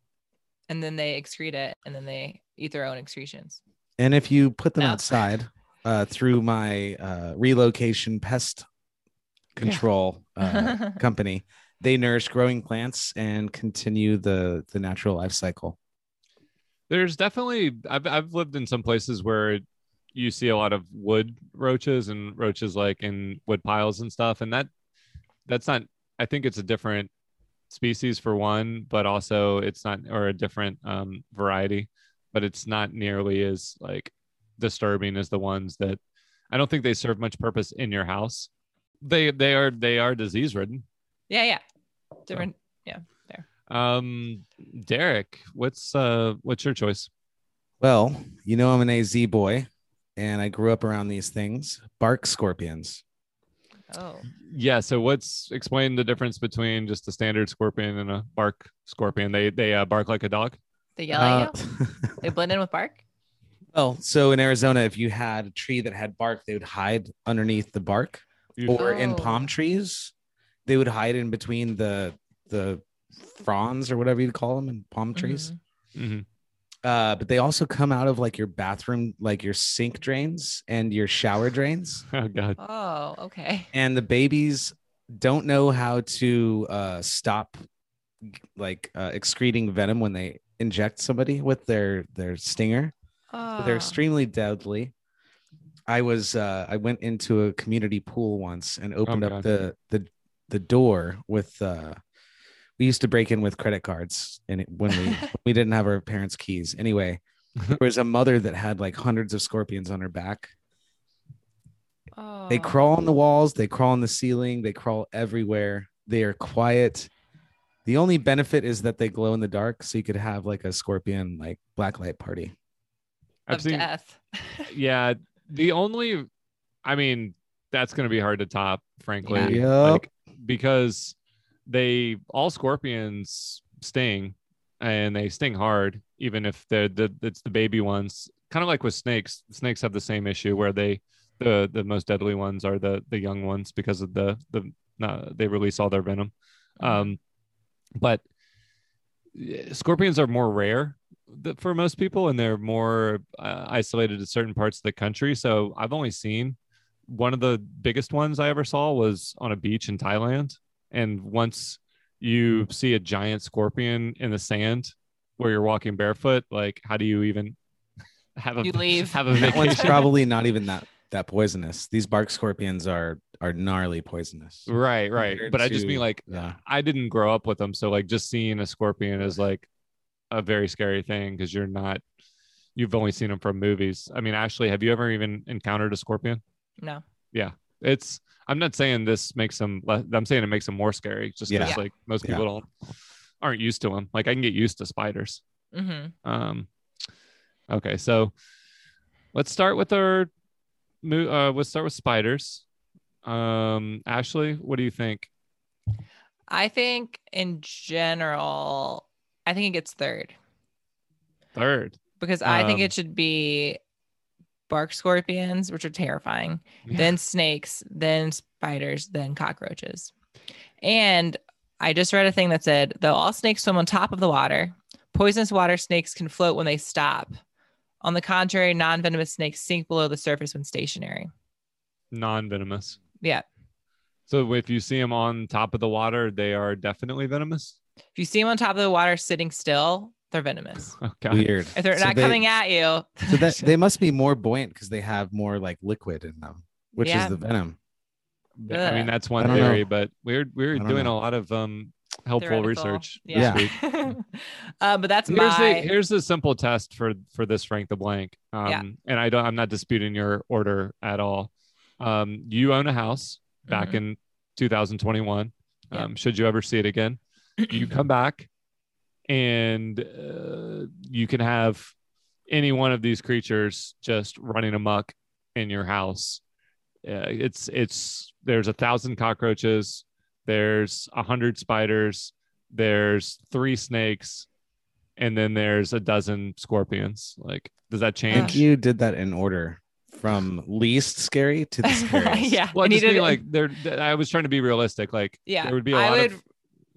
and then they excrete it, and then they eat their own excretions. And if you put them No. outside uh, through my uh, relocation pest control uh, company, they nourish growing plants and continue the the natural life cycle. There's definitely I've I've lived in some places where you see a lot of wood roaches and roaches like in wood piles and stuff, and that that's not. I think it's a different species for one, but also it's not or a different um, variety, but it's not nearly as like disturbing as the ones that I don't think they serve much purpose in your house. They they are they are disease ridden. Yeah, yeah. Different. Yeah. There. Um, Derek, what's uh what's your choice? Well, you know I'm an AZ boy, and I grew up around these things. Bark scorpions. Oh. Yeah. So what's explain the difference between just a standard scorpion and a bark scorpion? They they uh, bark like a dog. They yell at Uh, you. They blend in with bark. Well, so in Arizona, if you had a tree that had bark, they would hide underneath the bark, or in Oh. palm trees, they would hide in between the the fronds or whatever you call them in palm trees. Mhm. Uh, but they also come out of like your bathroom, like your sink drains and your shower drains. Oh god. Oh, okay. and the babies don't know how to uh, stop like uh, excreting venom when they inject somebody with their their stinger Oh. So they're extremely deadly i was uh, i went into a community pool once and opened Oh, up God. the the the door with uh we used to break in with credit cards and it, when we when we didn't have our parents keys anyway there was a mother that had like hundreds of scorpions on her back Oh. they crawl on the walls, they crawl on the ceiling, they crawl everywhere. They are quiet. The only benefit is that they glow in the dark, so you could have like a scorpion like blacklight party. I've of seen. death. Yeah. The only, I mean, that's going to be hard to top, frankly. Yep. Like, because they all scorpions sting, and they sting hard, even if they're the it's the baby ones. Kind of like with snakes. Snakes have the same issue where they the the most deadly ones are the the young ones because of the the uh, they release all their venom. Um, but uh, scorpions are more rare th- for most people and they're more uh, isolated to certain parts of the country so i've only seen one of the biggest ones i ever saw was on a beach in thailand and once you see a giant scorpion in the sand where you're walking barefoot like how do you even have a You leave. have a That one's probably not even that that poisonous. These bark scorpions are are gnarly poisonous. right right compared but i just mean like yeah. I didn't grow up with them, so like just seeing a scorpion is like a very scary thing because you're not you've only seen them from movies. I mean, Ashley, have you ever even encountered a scorpion? No. Yeah, it's. I'm not saying this makes them. le- I'm saying it makes them more scary, just because Yeah. like most Yeah. people don't aren't used to them. Like I can get used to spiders. Mm-hmm. Um, okay, so let's start with our. mo- Uh, let's start with spiders. Um, Ashley, what do you think? I think in general, I think it gets third Third. because I think Um, it should be bark scorpions, which are terrifying, Yeah. then snakes, then spiders, then cockroaches. And I just read a thing that said, though all snakes swim on top of the water, poisonous water snakes can float when they stop. On the contrary, non venomous snakes sink below the surface when stationary. Non-venomous. Yeah. So if you see them on top of the water, they are definitely venomous. If you see them on top of the water sitting still, they're venomous. Okay. Weird. If they're So not they- coming at you, So that they must be more buoyant because they have more like liquid in them, which Yeah. is the venom. I mean, that's one don't know. theory, but we're we're doing know. a lot of um helpful theoretical. research Yeah. this week. uh, but that's Here's my the here's the simple test for for this rank the blank. Um, Yeah. and I don't I'm not disputing your order at all. Um, you own a house back Mhm. in 2021. Yeah. Um, should you ever see it again, you come back and uh, you can have any one of these creatures just running amok in your house. Uh, it's it's there's a thousand cockroaches, there's a hundred spiders, there's three snakes, and then there's a dozen scorpions. Like, does that I change? think you did that in order from least scary to the scariest. yeah. Well, I I just needed- mean like there. I was trying to be realistic. Like, Yeah, there would be a I lot would- of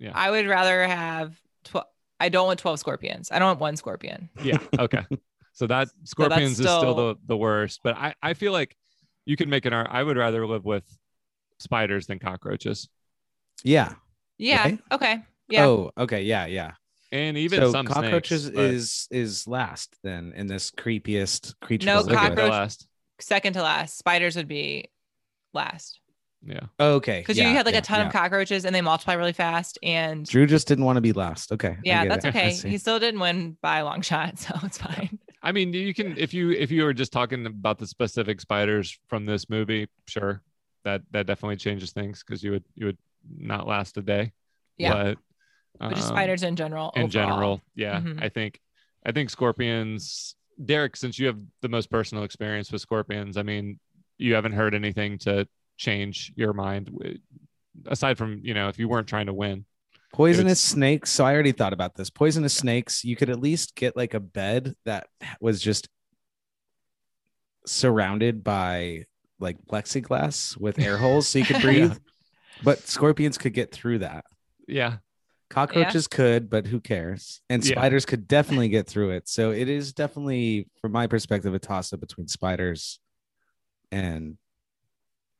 yeah. I would rather have 12. I don't want 12 scorpions. I don't want one scorpion. yeah okay so that scorpions is still still- the, the worst but i i feel like you can make an art i would rather live with spiders than cockroaches Yeah. Yeah. Right? Okay. Yeah. Oh, okay. Yeah, yeah. and even so some cockroaches snakes, but- is is last then in this creepiest creature. No, to live with. cockroach- last Second to last. Spiders would be last yeah okay. because yeah, you had like yeah, a ton yeah. of cockroaches and they multiply really fast. And Drew just didn't want to be last. Okay. Yeah, that's it. Okay. He still didn't win by a long shot, so it's fine. i mean you can if you if you were just talking about the specific spiders from this movie sure that that definitely changes things because you would you would not last a day Yeah. but But just um, spiders in general. in overall. general yeah Mhm. i think i think scorpions derek since you have the most personal experience with scorpions i mean you haven't heard anything to change your mind aside from you know if you weren't trying to win Poisonous snakes. So I already thought about this. Poisonous snakes, you could at least get like a bed that was just surrounded by like plexiglass with air holes so you could breathe. But scorpions could get through that. yeah Cockroaches could, but who cares? And Yeah. spiders could definitely get through it. So it is definitely, from my perspective, a toss up between spiders and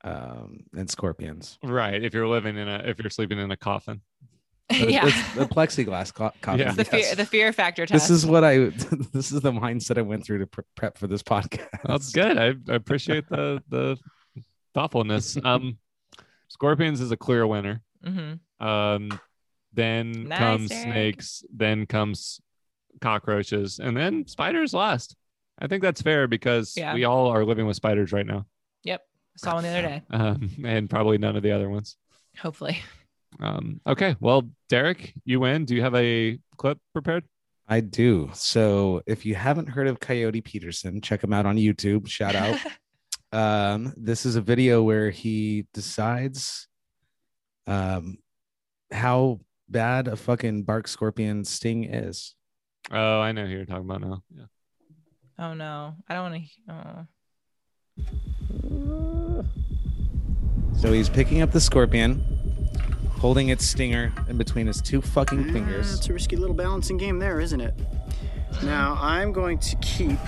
um and scorpions. right if you're living in a if you're sleeping in a coffin yeah. it's the plexiglass co- coffin. Yeah. the fear the fear factor test. this is what I this is the mindset I went through to pre- prep for this podcast. that's good I, I appreciate the the thoughtfulness um scorpions is a clear winner hmm um then Nice, comes Derek. snakes then comes cockroaches and then spiders last i think that's fair because Yeah. we all are living with spiders right now Yep. Saw one the other day. um, and probably none of the other ones Hopefully. um, okay well derek you win do you have a clip prepared I do. So if you haven't heard of Coyote Peterson, check him out on YouTube. Shout out. um, this is a video where he decides um how bad a fucking bark scorpion sting is. oh i know who you're talking about now yeah oh no. I don't want to. Oh. So he's picking up the scorpion, holding its stinger in between his two fucking Yeah, fingers. It's a risky little balancing game there, isn't it? Now, I'm going to keep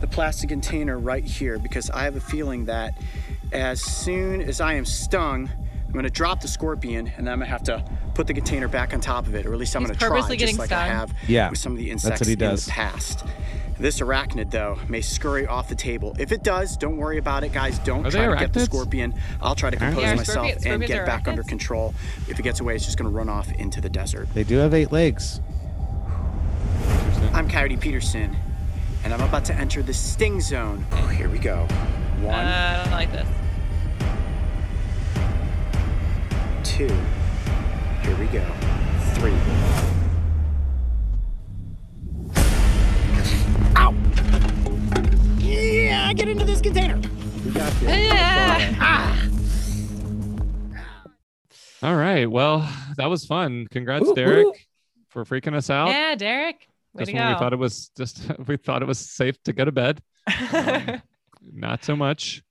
the plastic container right here because I have a feeling that as soon as I am stung, I'm going to drop the scorpion and then I'm going to have to put the container back on top of it, or at least I'm He's going to try, just getting like I have Yeah, with some of the that's insects what he in the past. This arachnid, though, may scurry off the table. If it does, don't worry about it, guys. Don't Are try they to get the scorpion. I'll try to compose Yeah, myself scorpion- and get are it back under control. If it gets away, it's just going to run off into the desert. They do have eight legs. I'm Coyote Peterson, and I'm about to enter the sting zone. Oh, here we go. One, Uh, I don't like this. two. Here we go. Three. Yeah, get into this container. We got this. Yeah. Ah! all right well that was fun congrats Woo, derek woo. for freaking us out Yeah, Derek. Way just to when we thought it was just we thought it was safe to go to bed Um, not so much.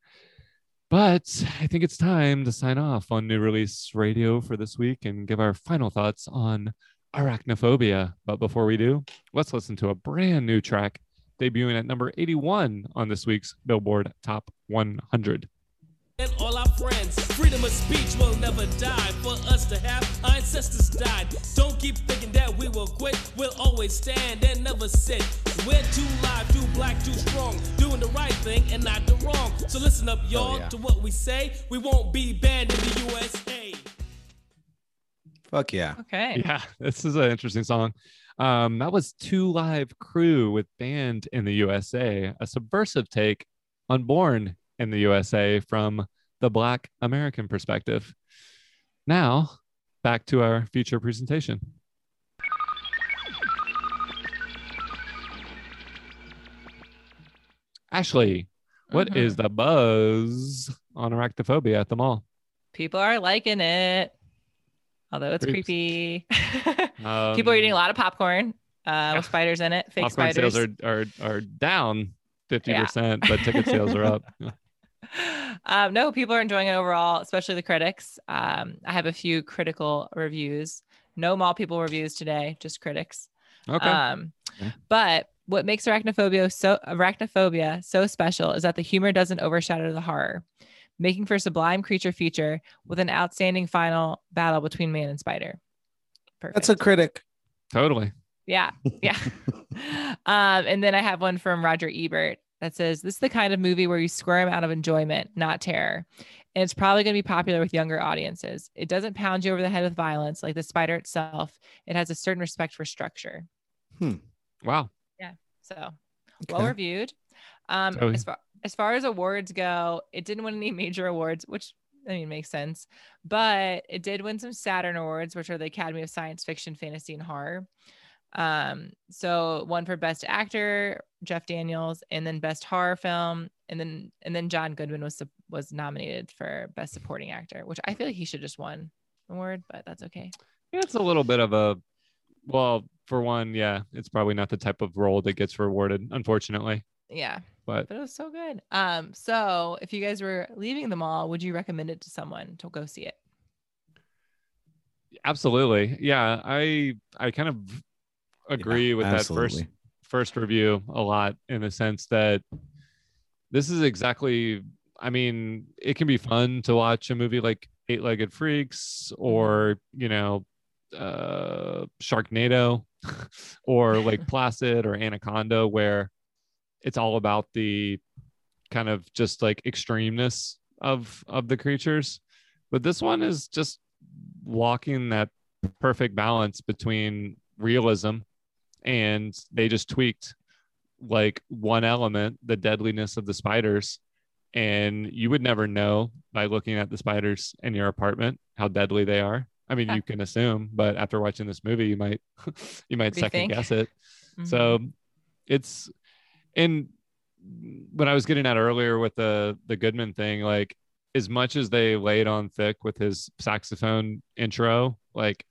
But I think it's time to sign off on New Release Radio for this week and give our final thoughts on arachnophobia. But before we do, let's listen to a brand new track debuting at number 81 on this week's Billboard Top 100. and all our friends. Freedom of speech will never die. For us to have, our ancestors died. Don't keep thinking that we will quit. We'll always stand and never sit. We're too live, too black, too strong. Doing the right thing and not the wrong. So listen up, y'all, oh, yeah. to what we say. We won't be banned in the USA. Fuck yeah. okay. Yeah, this is an interesting song. Um, that was Two Live Crew with Banned in the USA, a subversive take on Born in the USA from the Black American perspective. Now, back to our future presentation. Ashley, what mm-hmm. is the buzz on arachnophobia at the mall? People are liking it although it's Creeps. creepy. Um, People are eating a lot of popcorn uh, with spiders in it, fake popcorn spiders. sales are, are are down 50%, but ticket sales are up. um, no, people are enjoying it overall, especially the critics. Um, I have a few critical reviews. No mall people reviews today, just critics. Okay. Um, but what makes arachnophobia so arachnophobia so special is that the humor doesn't overshadow the horror, making for a sublime creature feature with an outstanding final battle between man and spider. Perfect. That's a critic. Totally. Yeah. Yeah. um, and then I have one from Roger Ebert that says this is the kind of movie where you squirm out of enjoyment, not terror. And it's probably going to be popular with younger audiences. It doesn't pound you over the head with violence like the spider itself. It has a certain respect for structure. Hmm. Wow. Yeah. So well reviewed. Um, Totally. as far as far as awards go, it didn't win any major awards, which I mean makes sense. But it did win some Saturn awards, which are the Academy of Science Fiction, Fantasy, and Horror. Um, so one for Best Actor, Jeff Daniels, and then Best Horror Film, and then and then John Goodman was was nominated for Best Supporting Actor, which I feel like he should just won award, but that's okay. It's a little bit of a well, for one, yeah, it's probably not the type of role that gets rewarded, unfortunately. Yeah. But But it was so good. Um, so if you guys were leaving the mall, would you recommend it to someone to go see it? absolutely. Yeah, I I kind of agree with that first first review a lot in the sense that this is exactly I mean, it can be fun to watch a movie like Eight Legged Freaks or, you know, uh Sharknado or like Placid or Anaconda where it's all about the kind of just like extremeness of of the creatures. But this one is just walking that perfect balance between realism and they just tweaked like one element, the deadliness of the spiders. And you would never know by looking at the spiders in your apartment how deadly they are. I mean, you can assume, but after watching this movie, you might you might second guess it. Mm-hmm. So it's and what I was getting at earlier with the the Goodman thing, like as much as they laid on thick with his saxophone intro, like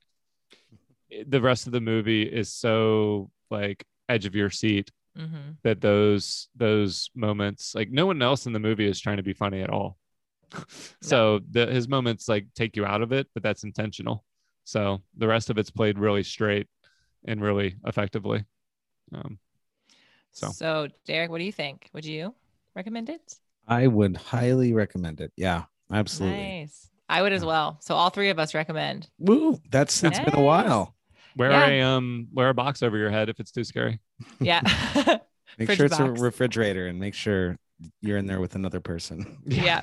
the rest of the movie is so like edge of your seat Mhm. that those those moments like no one else in the movie is trying to be funny at all. So the his moments like take you out of it but that's intentional. So the rest of it's played really straight and really effectively. Um So. so Derek, what do you think? Would you recommend it? I would highly recommend it. Yeah, absolutely. Nice. I would as well. So all three of us recommend. Woo! That's it's been a while. wear Yeah. a um wear a box over your head if it's too scary Yeah. Make Fridge sure it's box. a refrigerator and make sure you're in there with another person. yeah.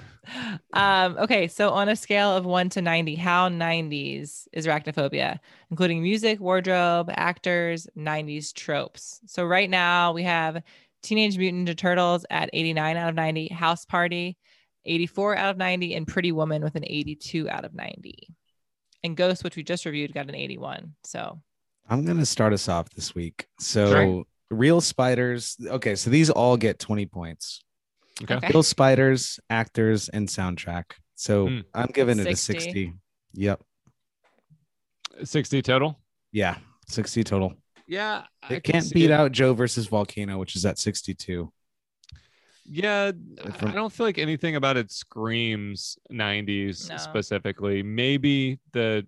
Um, okay. So on a scale of one to 90, how 90s is arachnophobia, including music, wardrobe, actors, 90s tropes? So right now we have Teenage Mutant Ninja Turtles at 89 out of 90, House Party 84 out of 90, and Pretty Woman with an 82 out of 90. And Ghost, which we just reviewed, got an 81. So I'm gonna start us off this week. So Sure. real spiders. Okay, so these all get 20 points. Okay. Okay. Real spiders, actors, and soundtrack. So Hmm. I'm giving it 60. a 60. Yep. 60 total Yeah. 60 total. yeah I It can can't see beat it. out Joe versus Volcano, which is at 62. Yeah, I- don't feel like anything about it screams 90s No. specifically. Maybe the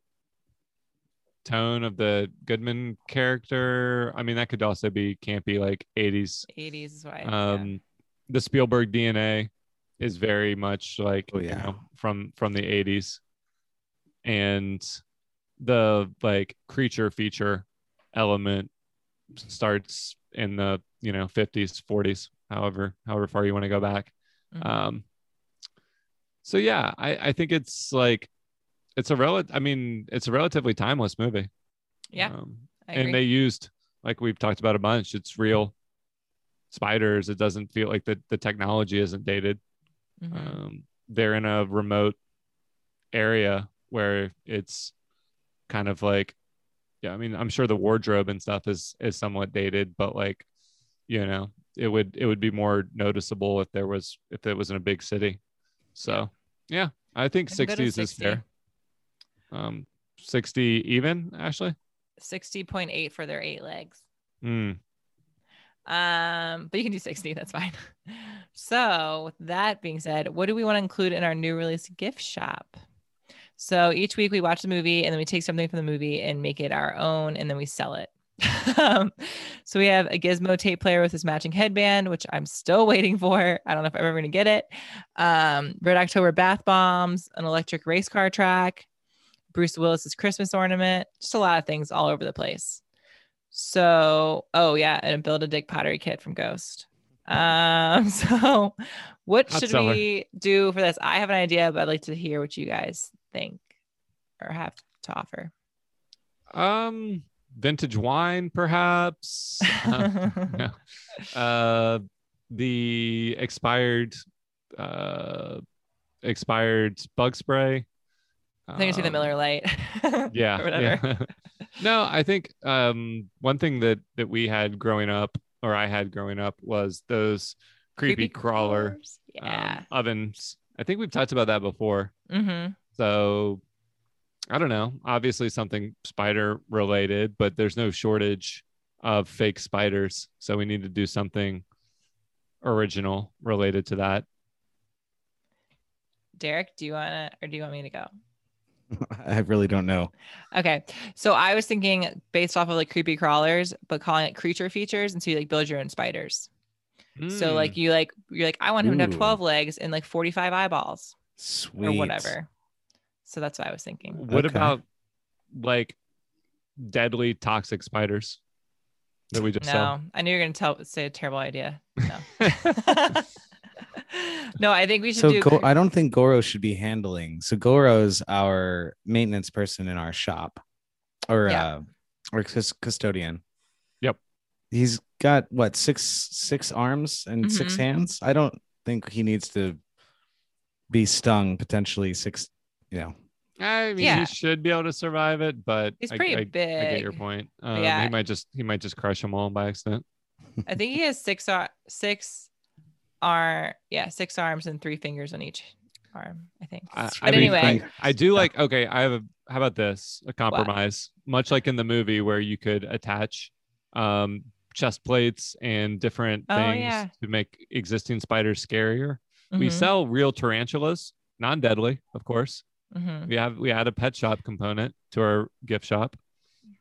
tone of the Goodman character. I mean, that could also be campy, like 80s. 80s is why. yeah. The Spielberg DNA is very much like Oh, you yeah. know, from from the 80s, and the like creature feature element starts in the you know 50s 40s however however far you want to go back Mhm. um so yeah i i think it's like it's a rel i mean it's a relatively timeless movie yeah. um, and they used like we've talked about a bunch it's real spiders it doesn't feel like the, the technology isn't dated Mhm. um, they're in a remote area where it's kind of like yeah i mean i'm sure the wardrobe and stuff is is somewhat dated but like you know it would it would be more noticeable if there was if it was in a big city. So yeah, I think I can go 60s is fair. Um, 60 even, Ashley. 60.8 for their eight legs. Mm. Um, but you can do 60, that's fine. So, with that being said, what do we want to include in our new release gift shop? So, each week we watch the movie and then we take something from the movie and make it our own and then we sell it. um, so, we have a gizmo tape player with his matching headband, which I'm still waiting for. I don't know if I'm ever going to get it. Um, Red October bath bombs, an electric race car track, Bruce Willis's Christmas ornament, just a lot of things all over the place. So, oh yeah, and build a dick pottery kit from Ghost. Um, so what Hot should seller. we do for this? I have an idea, but I'd like to hear what you guys think or have to offer. Um, vintage wine, perhaps. Uh, no. Uh, the expired, uh, expired bug spray. I think I see the Um, Miller Lite. yeah, yeah. no, I think um one thing that that we had growing up, or I had growing up, was those creepy, Creepy crawler crawlers, um, ovens. I think we've talked about that before. mm-hmm. So I don't know. Obviously something spider related, but there's no shortage of fake spiders. So we need to do something original related to that. Derek, do you want to, or do you want me to go? I really don't know. Okay. So I was thinking based off of like creepy crawlers, but calling it creature features. And so you like build your own spiders. So Mm. like you like, you're like, I want him to have 12 legs and like 45 eyeballs Sweet. or whatever. So that's what I was thinking. what Okay. about like deadly toxic spiders that we just No, saw? I knew you were going to tell, say a terrible idea. No. no, I think we should So do. Go- I don't think Goro should be handling. So Goro's our maintenance person in our shop, or Yeah. uh, or cus- custodian. Yep. He's got what six six arms and six Mhm. hands. I don't think he needs to be stung potentially six. You know, I mean, Yeah. he should be able to survive it, but He's I- pretty I, I get your point. Um, Yeah. he might just he might just crush them all by accident. I think he has six, six are, yeah, six arms and three fingers on each arm, I think. I, but I mean, anyway, I, I do like. Okay, I have a. How about this? A compromise, much like in the movie where you could attach um, chest plates and different Oh, things yeah. to make existing spiders scarier. We Mhm. sell real tarantulas, non-deadly, of course. Mhm. We have we add a pet shop component to our gift shop,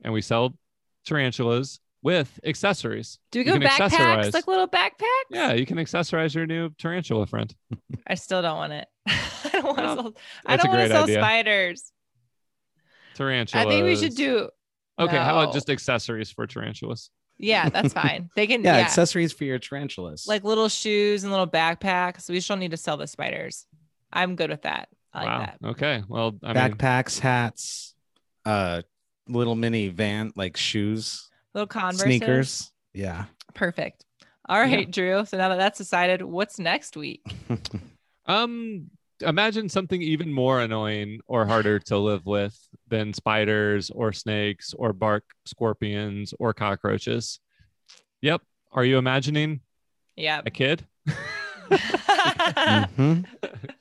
and we sell tarantulas with accessories. do we You go can backpacks, accessorize- like little backpacks? Yeah, you can accessorize your new tarantula friend. I still don't want it. I don't want to sell, I that's a don't want great to sell idea. spiders. Tarantulas. I think we should do, Okay, how about just accessories for tarantulas? yeah, that's fine. They can, yeah, yeah, accessories for your tarantulas. like little shoes and little backpacks. We just don't need to sell the spiders. I'm good with that. I like wow. that. Okay. Well, I mean, backpacks, hats, uh, little mini van like shoes, Little Converse sneakers. Yeah. Perfect. All right, Drew. So now that that's decided, what's next week? um, imagine something even more annoying or harder to live with than spiders or snakes or bark scorpions or cockroaches. Yep. Are you imagining Yeah. a kid? Mhm.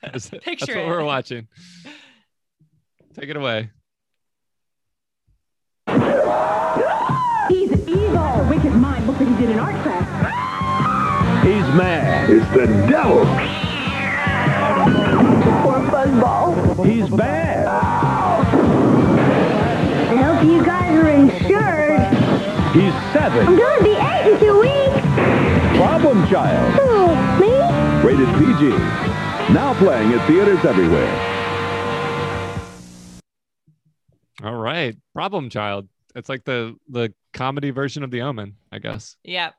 That's, that's what it. we're watching. Take it away. He's evil. Wicked mind. Look what he did in art class. He's mad. It's the devil. Poor fuzzball. He's bad. I hope you guys are insured. He's I'm gonna be eight in two weeks. Problem child. Who? Me? Rated PG. Now playing at theaters everywhere. All right. Problem child. It's like the the comedy version of the omen, I guess. Yep.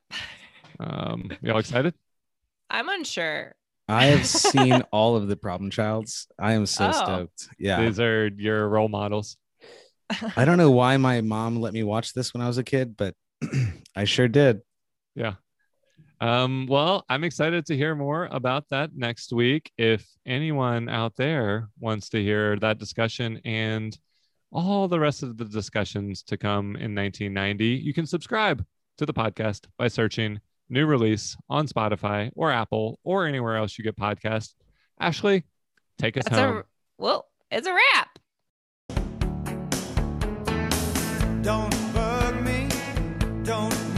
Um, y'all excited? I'm unsure. I have seen all of the problem childs. I am so Oh. stoked. Yeah. These are your role models. I don't know why my mom let me watch this when I was a kid, but I sure did. Yeah. Um, well, I'm excited to hear more about that next week. If anyone out there wants to hear that discussion and all the rest of the discussions to come in 1990, you can subscribe to the podcast by searching new release on Spotify or Apple or anywhere else you get podcasts. Ashley, take us That's home. A, well, it's a wrap. Don't bug me. Don't